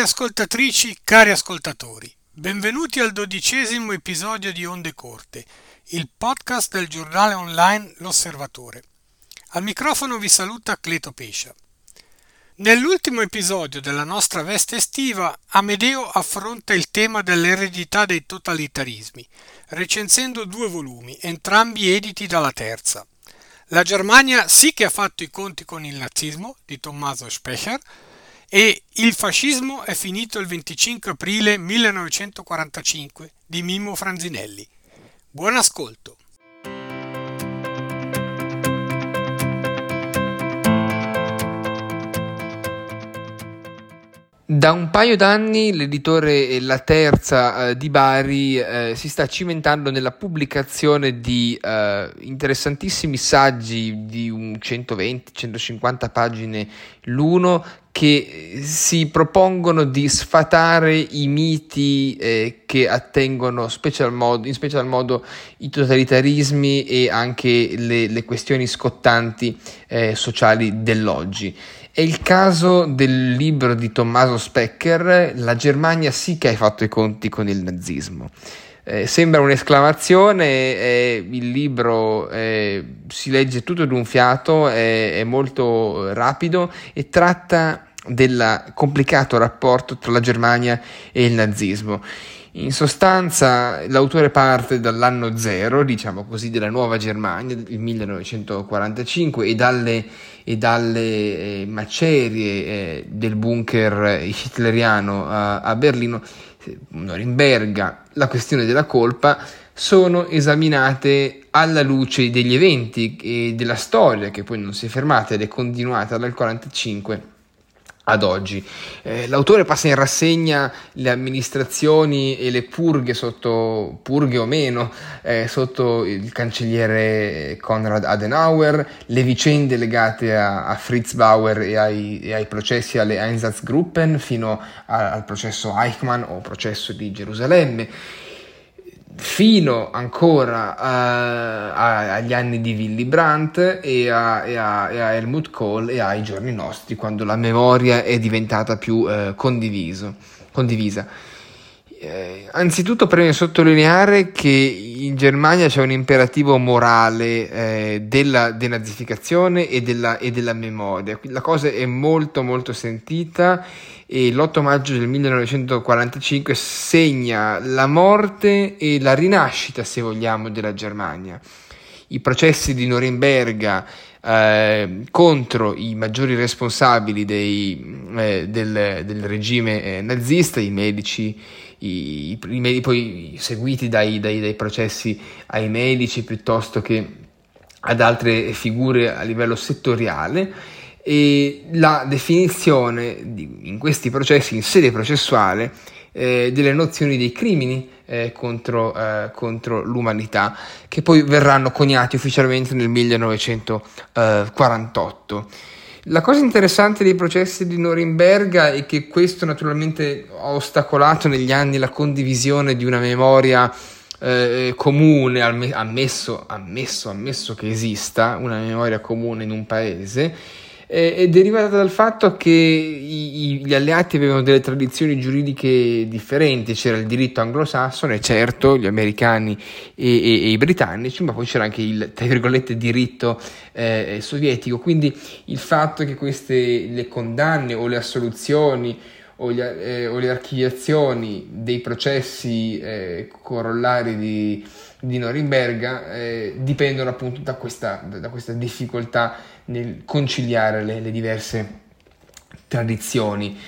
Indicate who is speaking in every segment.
Speaker 1: Care ascoltatrici, cari ascoltatori, benvenuti al dodicesimo episodio di Onde Corte, il podcast del giornale online L'Osservatore. Al microfono vi saluta Cleto Pescia. Nell'ultimo episodio della nostra veste estiva, Amedeo affronta il tema dell'eredità dei totalitarismi, recensendo due volumi, entrambi editi dalla Terza. La Germania sì che ha fatto i conti con il nazismo di Tommaso Specher e Il fascismo è finito il 25 aprile 1945 di Mimmo Franzinelli. Buon ascolto.
Speaker 2: Da un paio d'anni l'editore La Terza eh, di Bari eh, si sta cimentando nella pubblicazione di eh, interessantissimi saggi di 120-150 pagine l'uno che si propongono di sfatare i miti eh, che attengono special modo, in special modo i totalitarismi e anche le, le questioni scottanti eh, sociali dell'oggi. È il caso del libro di Tommaso Specker, La Germania sì che ha fatto i conti con il nazismo. Eh, sembra un'esclamazione, eh, il libro eh, si legge tutto d'un fiato, è molto rapido e tratta del complicato rapporto tra la Germania e il nazismo. In sostanza l'autore parte dall'anno zero, diciamo così, della nuova Germania, il 1945, e dalle, e dalle eh, macerie eh, del bunker hitleriano a, a Berlino, Norimberga, la questione della colpa, sono esaminate alla luce degli eventi e della storia che poi non si è fermata ed è continuata dal 1945 ad oggi. Eh, l'autore passa in rassegna le amministrazioni e le purghe sotto, purghe o meno, eh, sotto il cancelliere Konrad Adenauer, le vicende legate a, a Fritz Bauer e ai, e ai, processi alle Einsatzgruppen fino a, al processo Eichmann o processo di Gerusalemme fino ancora a, a, agli anni di Willy Brandt e a, e, e a, Helmut Kohl e ai giorni nostri, quando la memoria è diventata più eh, condiviso, condivisa. Eh, anzitutto preme sottolineare che in Germania c'è un imperativo morale eh, della denazificazione e della, e della memoria. La cosa è molto molto sentita e l'8 maggio del 1945 segna la morte e la rinascita, se vogliamo, della Germania. I processi di Norimberga eh, contro i maggiori responsabili dei, eh, del, del, regime eh, nazista, i medici, i, i, poi seguiti dai, dai, dai processi ai medici piuttosto che ad altre figure a livello settoriale e la definizione di, in questi processi, in sede processuale, eh, delle nozioni dei crimini eh, contro, eh, contro, l'umanità, che poi verranno coniati ufficialmente nel 1948. La cosa interessante dei processi di Norimberga è che questo naturalmente ha ostacolato negli anni la condivisione di una memoria eh, comune, ammesso, ammesso, ammesso che esista una memoria comune in un paese eh, è derivata dal fatto che i, gli alleati avevano delle tradizioni giuridiche differenti, c'era il diritto anglosassone, certo, gli americani e, e, e i britannici, ma poi c'era anche il, tra virgolette, diritto eh, sovietico, quindi il fatto che queste, le condanne o le assoluzioni o, gli, eh, o le archiviazioni dei processi eh, corollari di, di Norimberga eh, dipendono appunto da questa, da questa difficoltà nel conciliare le, le diverse tradizioni.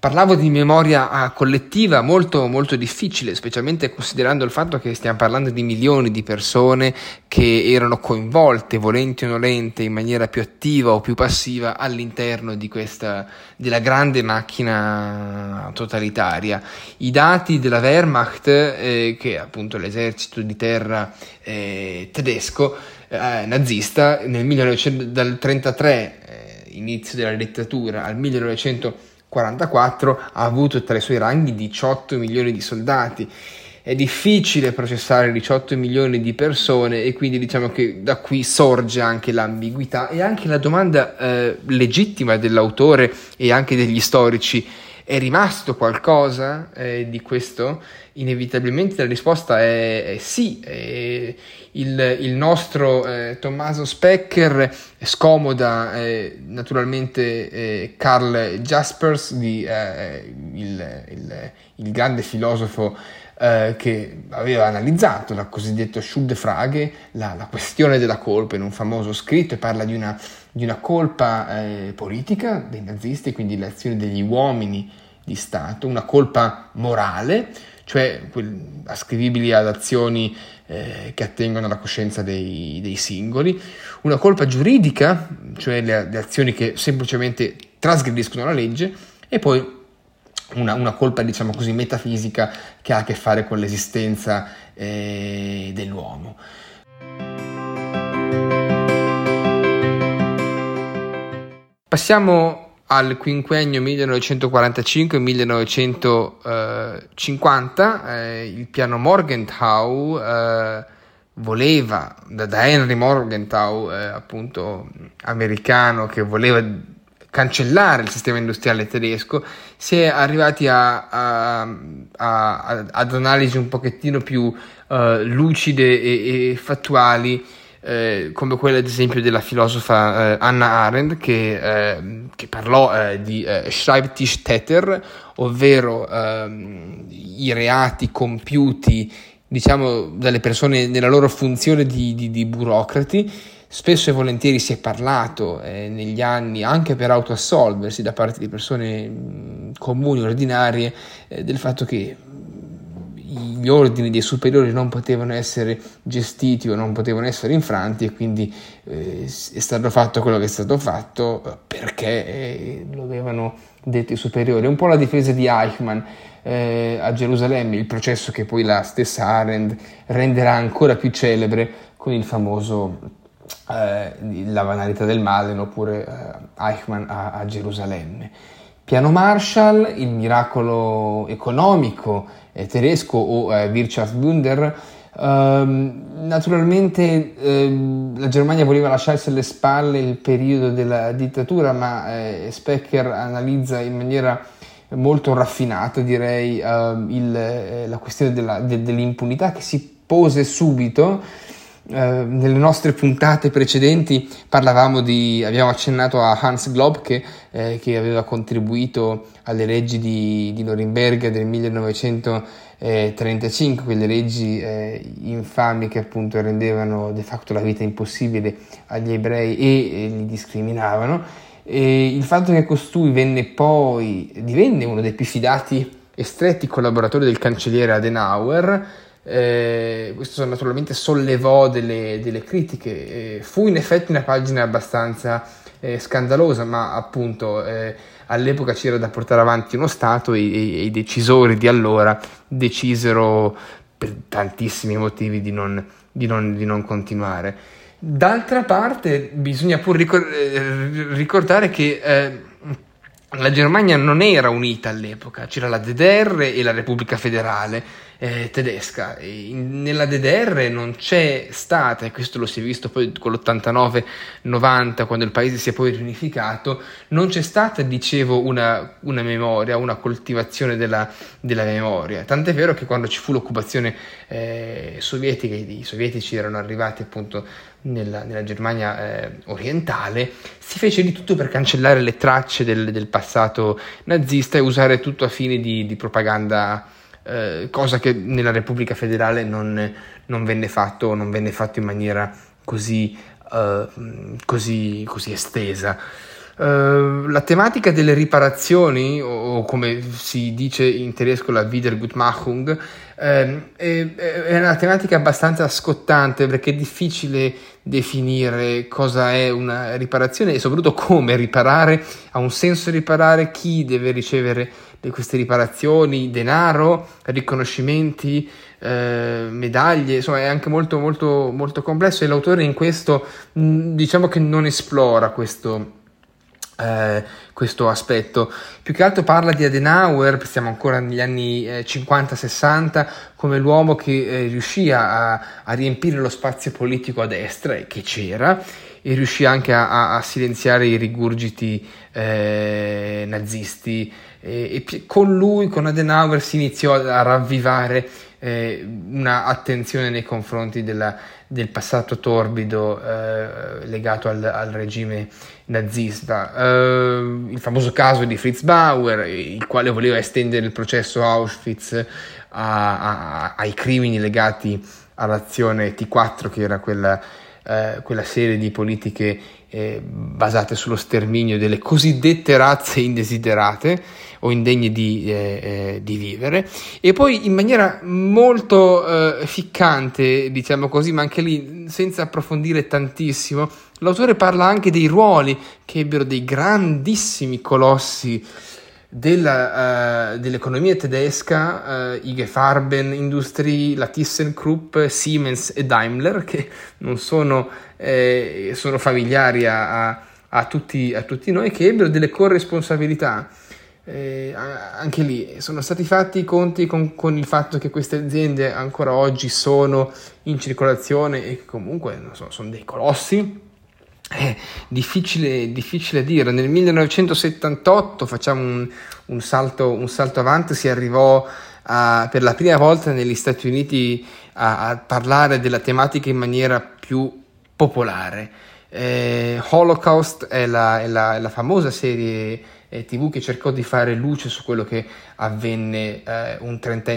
Speaker 2: Parlavo di memoria collettiva molto, molto difficile, specialmente considerando il fatto che stiamo parlando di milioni di persone che erano coinvolte, volenti o nolente, in maniera più attiva o più passiva all'interno di questa, della grande macchina totalitaria. I dati della Wehrmacht, eh, che è appunto l'esercito di terra eh, tedesco, eh, nazista, nel 1900, dal 1933, eh, inizio della dittatura, al 1940, 44 ha avuto tra i suoi ranghi 18 milioni di soldati. È difficile processare 18 milioni di persone e quindi diciamo che da qui sorge anche l'ambiguità e anche la domanda eh, legittima dell'autore e anche degli storici è rimasto qualcosa eh, di questo? Inevitabilmente la risposta è, è sì. È il, il, nostro eh, Tommaso Specker scomoda eh, naturalmente eh, Karl Jaspers, di, eh, il, il, il, grande filosofo eh, che aveva analizzato la cosiddetta Schuldfrage, la, la questione della colpa in un famoso scritto e parla di una di una colpa eh, politica dei nazisti, quindi le azioni degli uomini di Stato, una colpa morale, cioè ascrivibili ad azioni eh, che attengono alla coscienza dei, dei, singoli, una colpa giuridica, cioè le, le, azioni che semplicemente trasgrediscono la legge, e poi una, una, colpa, diciamo così, metafisica che ha a che fare con l'esistenza eh, dell'uomo. Passiamo al quinquennio 1945-1950, eh, il piano Morgenthau eh, voleva, da, da, Henry Morgenthau, eh, appunto americano, che voleva cancellare il sistema industriale tedesco, si è arrivati a, a, a, ad analisi un pochettino più eh, lucide e, e fattuali eh, come quella ad esempio della filosofa eh, Anna Arendt che, eh, che parlò eh, di eh, Schreibtischtäter, ovvero ehm, i reati compiuti diciamo dalle persone nella loro funzione di, di, di burocrati. Spesso e volentieri si è parlato eh, negli anni, anche per autoassolversi da parte di persone mh, comuni, ordinarie, del fatto che gli ordini dei superiori non potevano essere gestiti o non potevano essere infranti e quindi eh, è stato fatto quello che è stato fatto perché eh, lo avevano detto i superiori. Un po' la difesa di Eichmann eh, a Gerusalemme, il processo che poi la stessa Arendt renderà ancora più celebre con il famoso eh, La banalità del male oppure eh, Eichmann a, a Gerusalemme. Piano Marshall, il miracolo economico eh, tedesco o eh, Wirtschaftswunder. Um, naturalmente eh, la Germania voleva lasciarsi alle spalle il periodo della dittatura, ma eh, Specker analizza in maniera molto raffinata, direi, uh, il, eh, la questione della, de, dell'impunità che si pose subito eh, nelle nostre puntate precedenti parlavamo di, abbiamo accennato a Hans Globke eh, che aveva contribuito alle leggi di, di Norimberga del 1935, quelle leggi eh, infami che appunto rendevano de facto la vita impossibile agli ebrei e, e li discriminavano. E il fatto che costui venne poi, divenne uno dei più fidati e stretti collaboratori del cancelliere Adenauer, eh, questo naturalmente sollevò delle, delle critiche, eh, fu in effetti una pagina abbastanza eh, scandalosa, ma appunto eh, all'epoca c'era da portare avanti uno Stato e, e, i decisori di allora decisero per tantissimi motivi di non, di non, di non continuare. D'altra parte bisogna pur eh, ricordare che eh, la Germania non era unita all'epoca, c'era la DDR e la Repubblica Federale eh, tedesca. In, nella DDR non c'è stata, e questo lo si è visto poi con l'89-90, quando il paese si è poi riunificato, non c'è stata, dicevo, una, una memoria, una coltivazione della, della, memoria. Tant'è vero che quando ci fu l'occupazione eh, sovietica, i sovietici erano arrivati appunto nella, nella Germania eh, orientale, si fece di tutto per cancellare le tracce del, del passato nazista e usare tutto a fini di, di propaganda eh, cosa che nella Repubblica Federale non, non, venne fatto, non venne fatto in maniera così, eh, così, così estesa. Uh, la tematica delle riparazioni, o, come si dice in tedesco la Wiedergutmachung, eh, è, è, una tematica abbastanza scottante perché è difficile definire cosa è una riparazione e soprattutto come riparare, ha un senso riparare, chi deve ricevere queste riparazioni, denaro, riconoscimenti, eh, medaglie, insomma è anche molto molto molto complesso e l'autore in questo diciamo che non esplora questo, eh, questo aspetto. Più che altro parla di Adenauer, siamo ancora negli anni eh, 50-60, come l'uomo che eh, riuscì a, a, riempire lo spazio politico a destra, e che c'era, e riuscì anche a, a silenziare i rigurgiti eh, nazisti. E, e, con lui, con Adenauer, si iniziò a ravvivare eh, una nei confronti della, del passato torbido eh, legato al, al, regime nazista. Eh, il famoso caso di Fritz Bauer, il quale voleva estendere il processo Auschwitz a, a, ai crimini legati all'azione T4, che era quella, eh, quella serie di politiche eh, basate sullo sterminio delle cosiddette razze indesiderate o indegne di, eh, eh, di vivere e poi in maniera molto eh, ficcante diciamo così ma anche lì senza approfondire tantissimo l'autore parla anche dei ruoli che ebbero dei grandissimi colossi della, uh, dell'economia tedesca, uh, IG Farben Industrie, la ThyssenKrupp, Siemens e Daimler, che non sono, eh, sono familiari a, a, a, tutti, a, tutti, noi, che ebbero delle corresponsabilità. Eh, anche lì sono stati fatti i conti con, con, il fatto che queste aziende ancora oggi sono in circolazione e comunque so, sono dei colossi è difficile, difficile dire. Nel 1978 facciamo un, un, salto, un salto, avanti, si arrivò a, per la prima volta negli Stati Uniti a, a parlare della tematica in maniera più popolare. Eh, Holocaust è la, è, la, è la, famosa serie eh, tv che cercò di fare luce su quello che avvenne eh, un 30,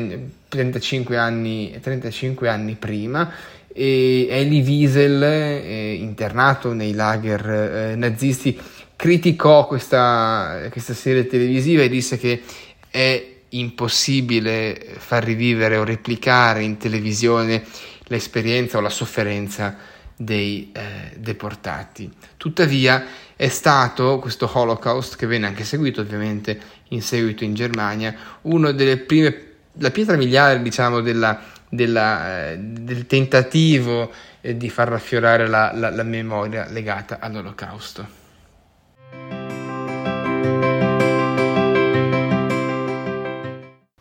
Speaker 2: 35, anni, 35 anni prima e Elie Wiesel, eh, internato nei lager eh, nazisti, criticò questa, questa, serie televisiva e disse che è impossibile far rivivere o replicare in televisione l'esperienza o la sofferenza dei eh, deportati. Tuttavia è stato questo Holocaust, che venne anche seguito ovviamente in seguito in Germania, uno delle prime, la pietra miliare diciamo della della, eh, del tentativo eh, di far raffiorare la, la, la memoria legata all'olocausto.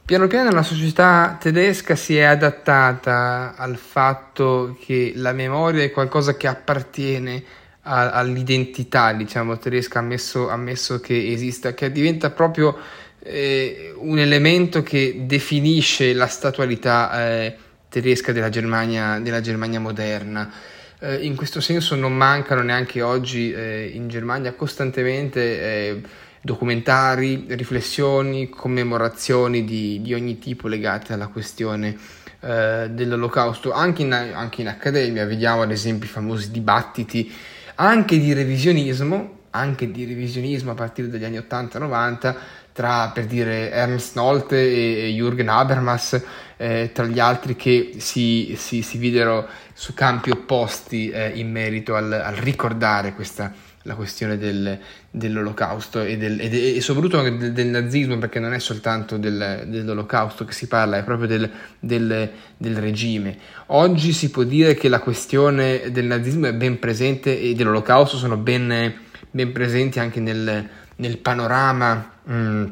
Speaker 2: Piano piano la società tedesca si è adattata al fatto che la memoria è qualcosa che appartiene a, all'identità, diciamo, tedesca, ammesso, ammesso che esista, che diventa proprio eh, un elemento che definisce la statualità eh, tedesca della Germania, della Germania moderna. Eh, in questo senso non mancano neanche oggi eh, in Germania costantemente eh, documentari, riflessioni, commemorazioni di, di, ogni tipo legate alla questione eh, dell'olocausto, anche in, anche in accademia, vediamo ad esempio i famosi dibattiti anche di revisionismo, anche di revisionismo a partire dagli anni 80-90 tra per dire Ernst Nolte e Jürgen Habermas, eh, tra gli altri che si, si, si videro su campi opposti eh, in merito al, al ricordare questa, la questione del, dell'olocausto e, del, e, e soprattutto del, del, nazismo, perché non è soltanto del, dell'olocausto che si parla, è proprio del, del, regime. Oggi si può dire che la questione del nazismo è ben presente e dell'olocausto sono ben, ben presenti anche nel, nel panorama mm,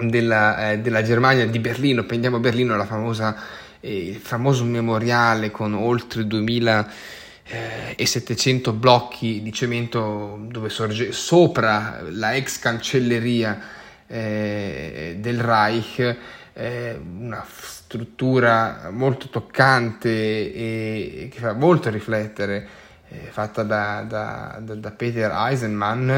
Speaker 2: della, eh, della, Germania, di Berlino, prendiamo Berlino, la famosa, eh, il famoso memoriale con oltre 2700 eh, blocchi di cemento dove sorge sopra la ex cancelleria eh, del Reich, eh, una struttura molto toccante e, che fa molto riflettere, eh, fatta da, da, da, Peter Eisenmann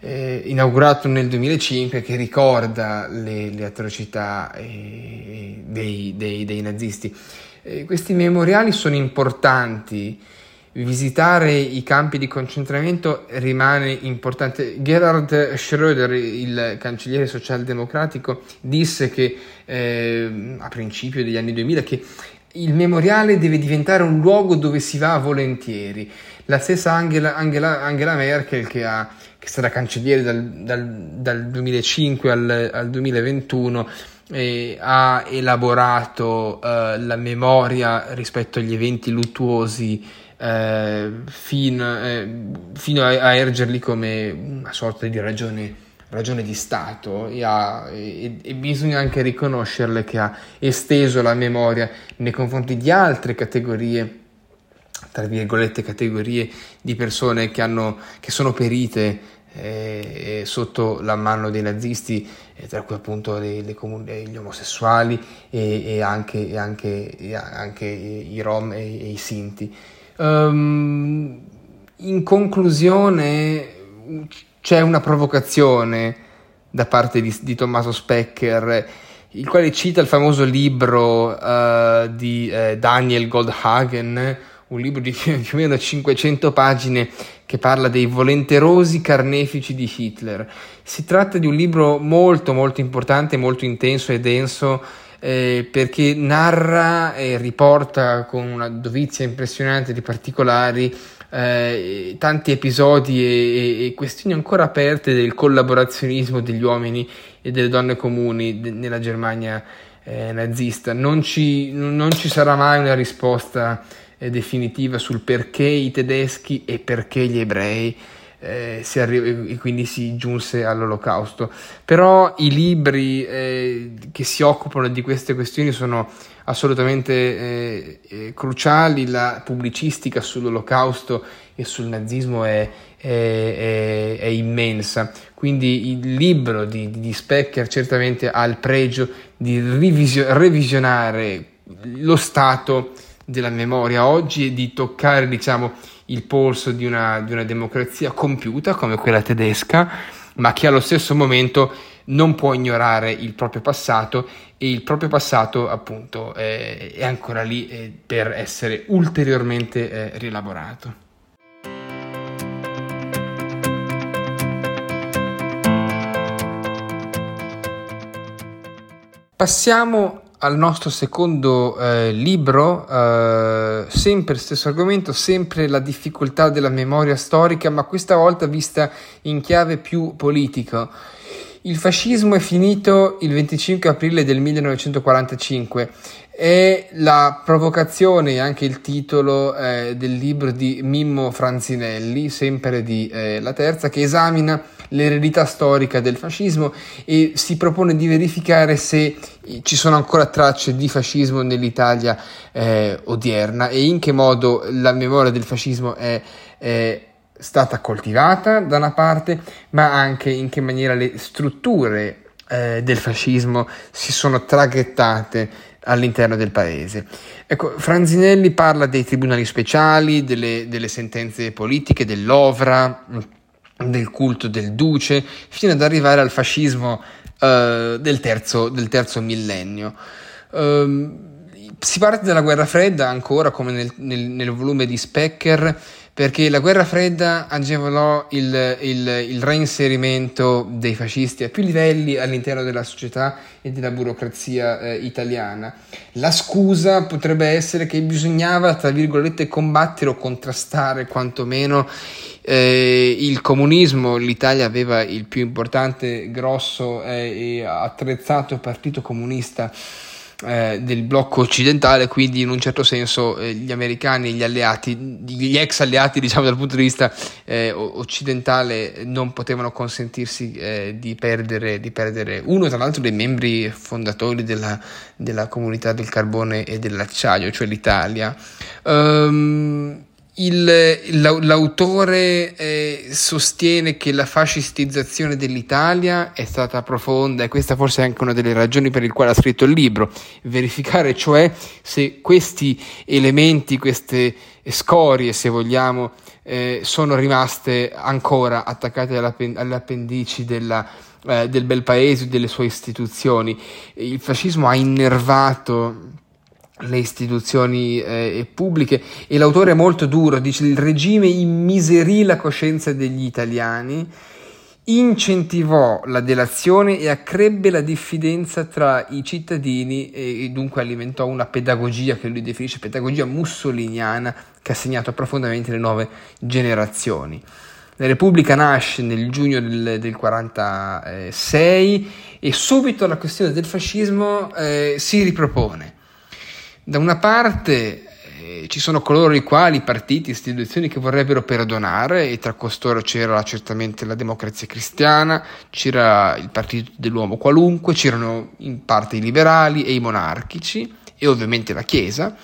Speaker 2: eh, inaugurato nel 2005 che ricorda le, le atrocità eh, dei, dei, dei, nazisti. Eh, questi memoriali sono importanti, visitare i campi di concentramento rimane importante. Gerhard Schröder, il cancelliere socialdemocratico, disse che eh, a principio degli anni 2000 che il memoriale deve diventare un luogo dove si va volentieri. La stessa Angela, Angela, Angela Merkel che ha che è stata cancelliere dal, dal, dal 2005 al, al 2021, eh, ha elaborato eh, la memoria rispetto agli eventi luttuosi eh, fino, eh, fino a, a, ergerli come una sorta di ragione, ragione di Stato e, ha, e, e, bisogna anche riconoscerle che ha esteso la memoria nei confronti di altre categorie tra virgolette categorie di persone che, hanno, che sono perite eh, sotto la mano dei nazisti, eh, tra cui appunto le, le comuni, gli omosessuali e, e, anche, e, anche, e, anche, i rom e, i sinti. Um, in conclusione c'è una provocazione da parte di, di Tommaso Specker il quale cita il famoso libro uh, di uh, Daniel Goldhagen un libro di più o meno 500 pagine che parla dei volenterosi carnefici di Hitler. Si tratta di un libro molto molto importante, molto intenso e denso eh, perché narra e riporta con una dovizia impressionante di particolari eh, tanti episodi e, e, questioni ancora aperte del collaborazionismo degli uomini e delle donne comuni de- nella Germania eh, nazista. Non ci, non ci sarà mai una risposta definitiva sul perché i tedeschi e perché gli ebrei eh, si arri- e quindi si giunse all'olocausto. Però i libri eh, che si occupano di queste questioni sono assolutamente eh, eh cruciali, la pubblicistica sull'olocausto e sul nazismo è, è, è, è immensa. Quindi il libro di, di, Specker certamente ha il pregio di rivisio- revisionare lo Stato della memoria oggi e di toccare diciamo, il polso di una, di una democrazia compiuta come quella tedesca, ma che allo stesso momento non può ignorare il proprio passato e il proprio passato appunto eh, è ancora lì eh, per essere ulteriormente eh, rielaborato. Passiamo al nostro secondo eh, libro, eh, sempre stesso argomento, sempre la difficoltà della memoria storica, ma questa volta vista in chiave più politica. Il fascismo è finito il 25 aprile del 1945 è la provocazione e anche il titolo eh, del libro di Mimmo Franzinelli, sempre di eh, La Terza, che esamina l'eredità storica del fascismo e si propone di verificare se ci sono ancora tracce di fascismo nell'Italia eh, odierna e in che modo la memoria del fascismo è, è stata coltivata da una parte, ma anche in che maniera le strutture eh, del fascismo si sono traghettate all'interno del paese. Ecco, Franzinelli parla dei tribunali speciali, delle, delle sentenze politiche, dell'ovra, del culto del duce, fino ad arrivare al fascismo uh, del, terzo, del, terzo, millennio. Uh, si parte dalla guerra fredda ancora come nel, nel, nel volume di Specker perché la guerra fredda agevolò il, il, il, reinserimento dei fascisti a più livelli all'interno della società e della burocrazia eh, italiana. La scusa potrebbe essere che bisognava, tra virgolette, combattere o contrastare quantomeno eh, il comunismo. L'Italia aveva il più importante, grosso eh, e attrezzato partito comunista eh, del blocco occidentale, quindi in un certo senso eh, gli americani, gli alleati, gli ex alleati diciamo dal punto di vista eh, occidentale non potevano consentirsi eh, di perdere, di, perdere, uno tra l'altro dei membri fondatori della, della comunità del carbone e dell'acciaio, cioè l'Italia. Um, il, l'autore eh, sostiene che la fascistizzazione dell'Italia è stata profonda e questa forse è anche una delle ragioni per le quali ha scritto il libro, verificare cioè se questi elementi, queste scorie se vogliamo, eh, sono rimaste ancora attaccate alle appendici della, eh, del bel paese, delle sue istituzioni. Il fascismo ha innervato le istituzioni eh, pubbliche e l'autore è molto duro, dice il regime immiserì la coscienza degli italiani, incentivò la delazione e accrebbe la diffidenza tra i cittadini e, e dunque alimentò una pedagogia che lui definisce pedagogia mussoliniana che ha segnato profondamente le nuove generazioni. La Repubblica nasce nel giugno del, del 46 e subito la questione del fascismo eh, si ripropone da una parte eh, ci sono coloro i quali, partiti, istituzioni che vorrebbero perdonare e tra costoro c'era certamente la democrazia cristiana, c'era il partito dell'uomo qualunque, c'erano in parte i liberali e i monarchici e ovviamente la Chiesa.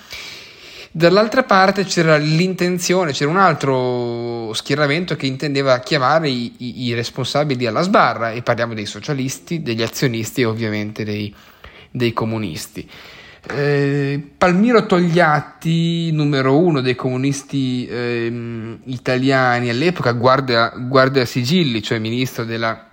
Speaker 2: Dall'altra parte c'era l'intenzione, c'era un altro schieramento che intendeva chiamare i, i, i responsabili alla sbarra e parliamo dei socialisti, degli azionisti e ovviamente dei, dei comunisti. Eh, Palmiro Togliatti, numero uno dei comunisti eh, italiani all'epoca, guardia, guardia sigilli, cioè ministro della,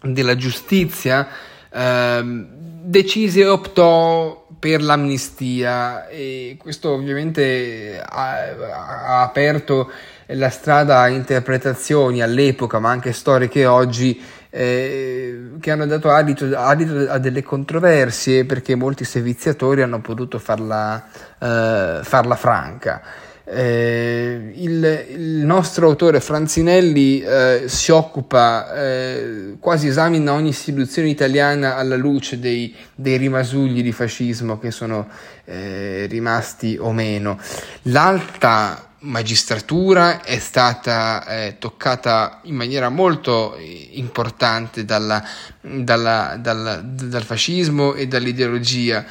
Speaker 2: della giustizia, eh, decise e optò per l'amnistia e questo ovviamente ha, ha aperto la strada a interpretazioni all'epoca, ma anche storiche oggi, eh, che hanno dato adito, adito, a delle controversie perché molti seviziatori hanno potuto farla, eh, farla franca. Eh, il, il, nostro autore Franzinelli eh, si occupa, eh, quasi esamina ogni istituzione italiana alla luce dei, dei rimasugli di fascismo che sono eh, rimasti o meno. L'alta magistratura è stata eh, toccata in maniera molto importante dalla, dalla, dalla, dal fascismo e dall'ideologia.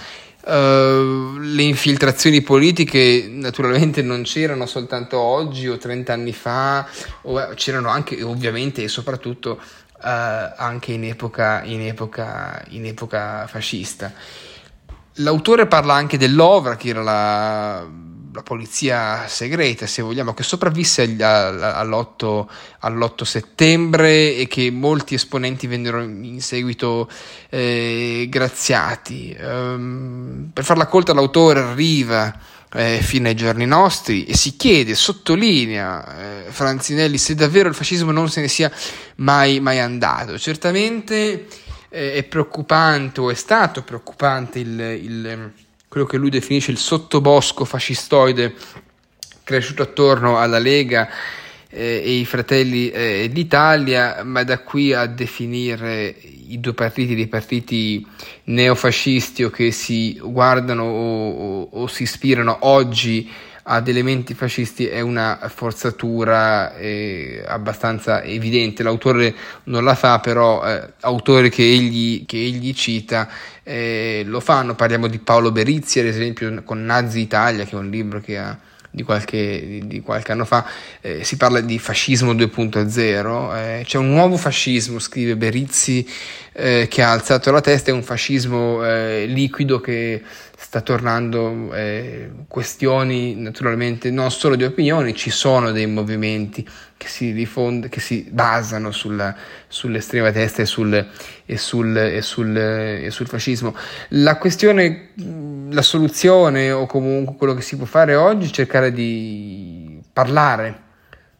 Speaker 2: Uh, le infiltrazioni politiche naturalmente non c'erano soltanto oggi o 30 anni fa, o, eh, c'erano anche ovviamente e soprattutto uh, anche in epoca, in, epoca, in epoca fascista. L'autore parla anche dell'Ovra, che era la la polizia segreta, se vogliamo, che sopravvisse all'8, all'8 settembre e che molti esponenti vennero in seguito eh, graziati. Um, per farla colta l'autore arriva eh, fino ai giorni nostri e si chiede, sottolinea eh, Franzinelli, se davvero il fascismo non se ne sia mai, mai andato. Certamente eh, è preoccupante o è stato preoccupante il, il quello che lui definisce il sottobosco fascistoide cresciuto attorno alla Lega eh, e i fratelli eh, d'Italia, ma da qui a definire i due partiti dei partiti neofascisti o che si guardano o, o, o si ispirano oggi ad elementi fascisti è una forzatura eh, abbastanza evidente. L'autore non la fa, però eh, autori che egli, che egli cita eh, lo fanno. Parliamo di Paolo Berizzi, ad esempio, con Nazi Italia, che è un libro che ha di qualche, di, di qualche, anno fa, eh, si parla di fascismo 2.0, eh, c'è un nuovo fascismo, scrive Berizzi, eh, che ha alzato la testa, è un fascismo eh, liquido che sta tornando eh, questioni naturalmente non solo di opinioni, ci sono dei movimenti che si, rifond- che si basano sulla, sull'estrema destra e sul, e, sul, e, sul, e sul fascismo. La questione, la soluzione o comunque quello che si può fare oggi è cercare di parlare,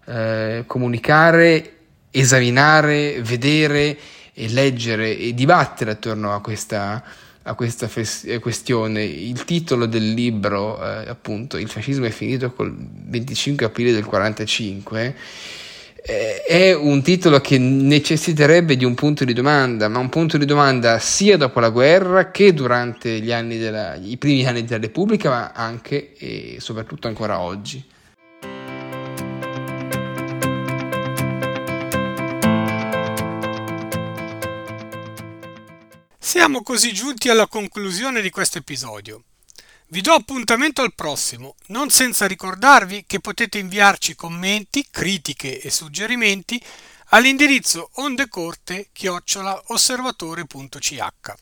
Speaker 2: eh, comunicare, esaminare, vedere e leggere e dibattere attorno a questa a questa fes- eh, questione. Il titolo del libro, eh, appunto, Il fascismo è finito col 25 aprile del 1945, eh, è un titolo che necessiterebbe di un punto di domanda, ma un punto di domanda sia dopo la guerra che durante gli anni della, i primi anni della Repubblica, ma anche e soprattutto ancora oggi.
Speaker 1: Siamo così giunti alla conclusione di questo episodio. Vi do appuntamento al prossimo, non senza ricordarvi che potete inviarci commenti, critiche e suggerimenti all'indirizzo ondecorte-osservatore.ch.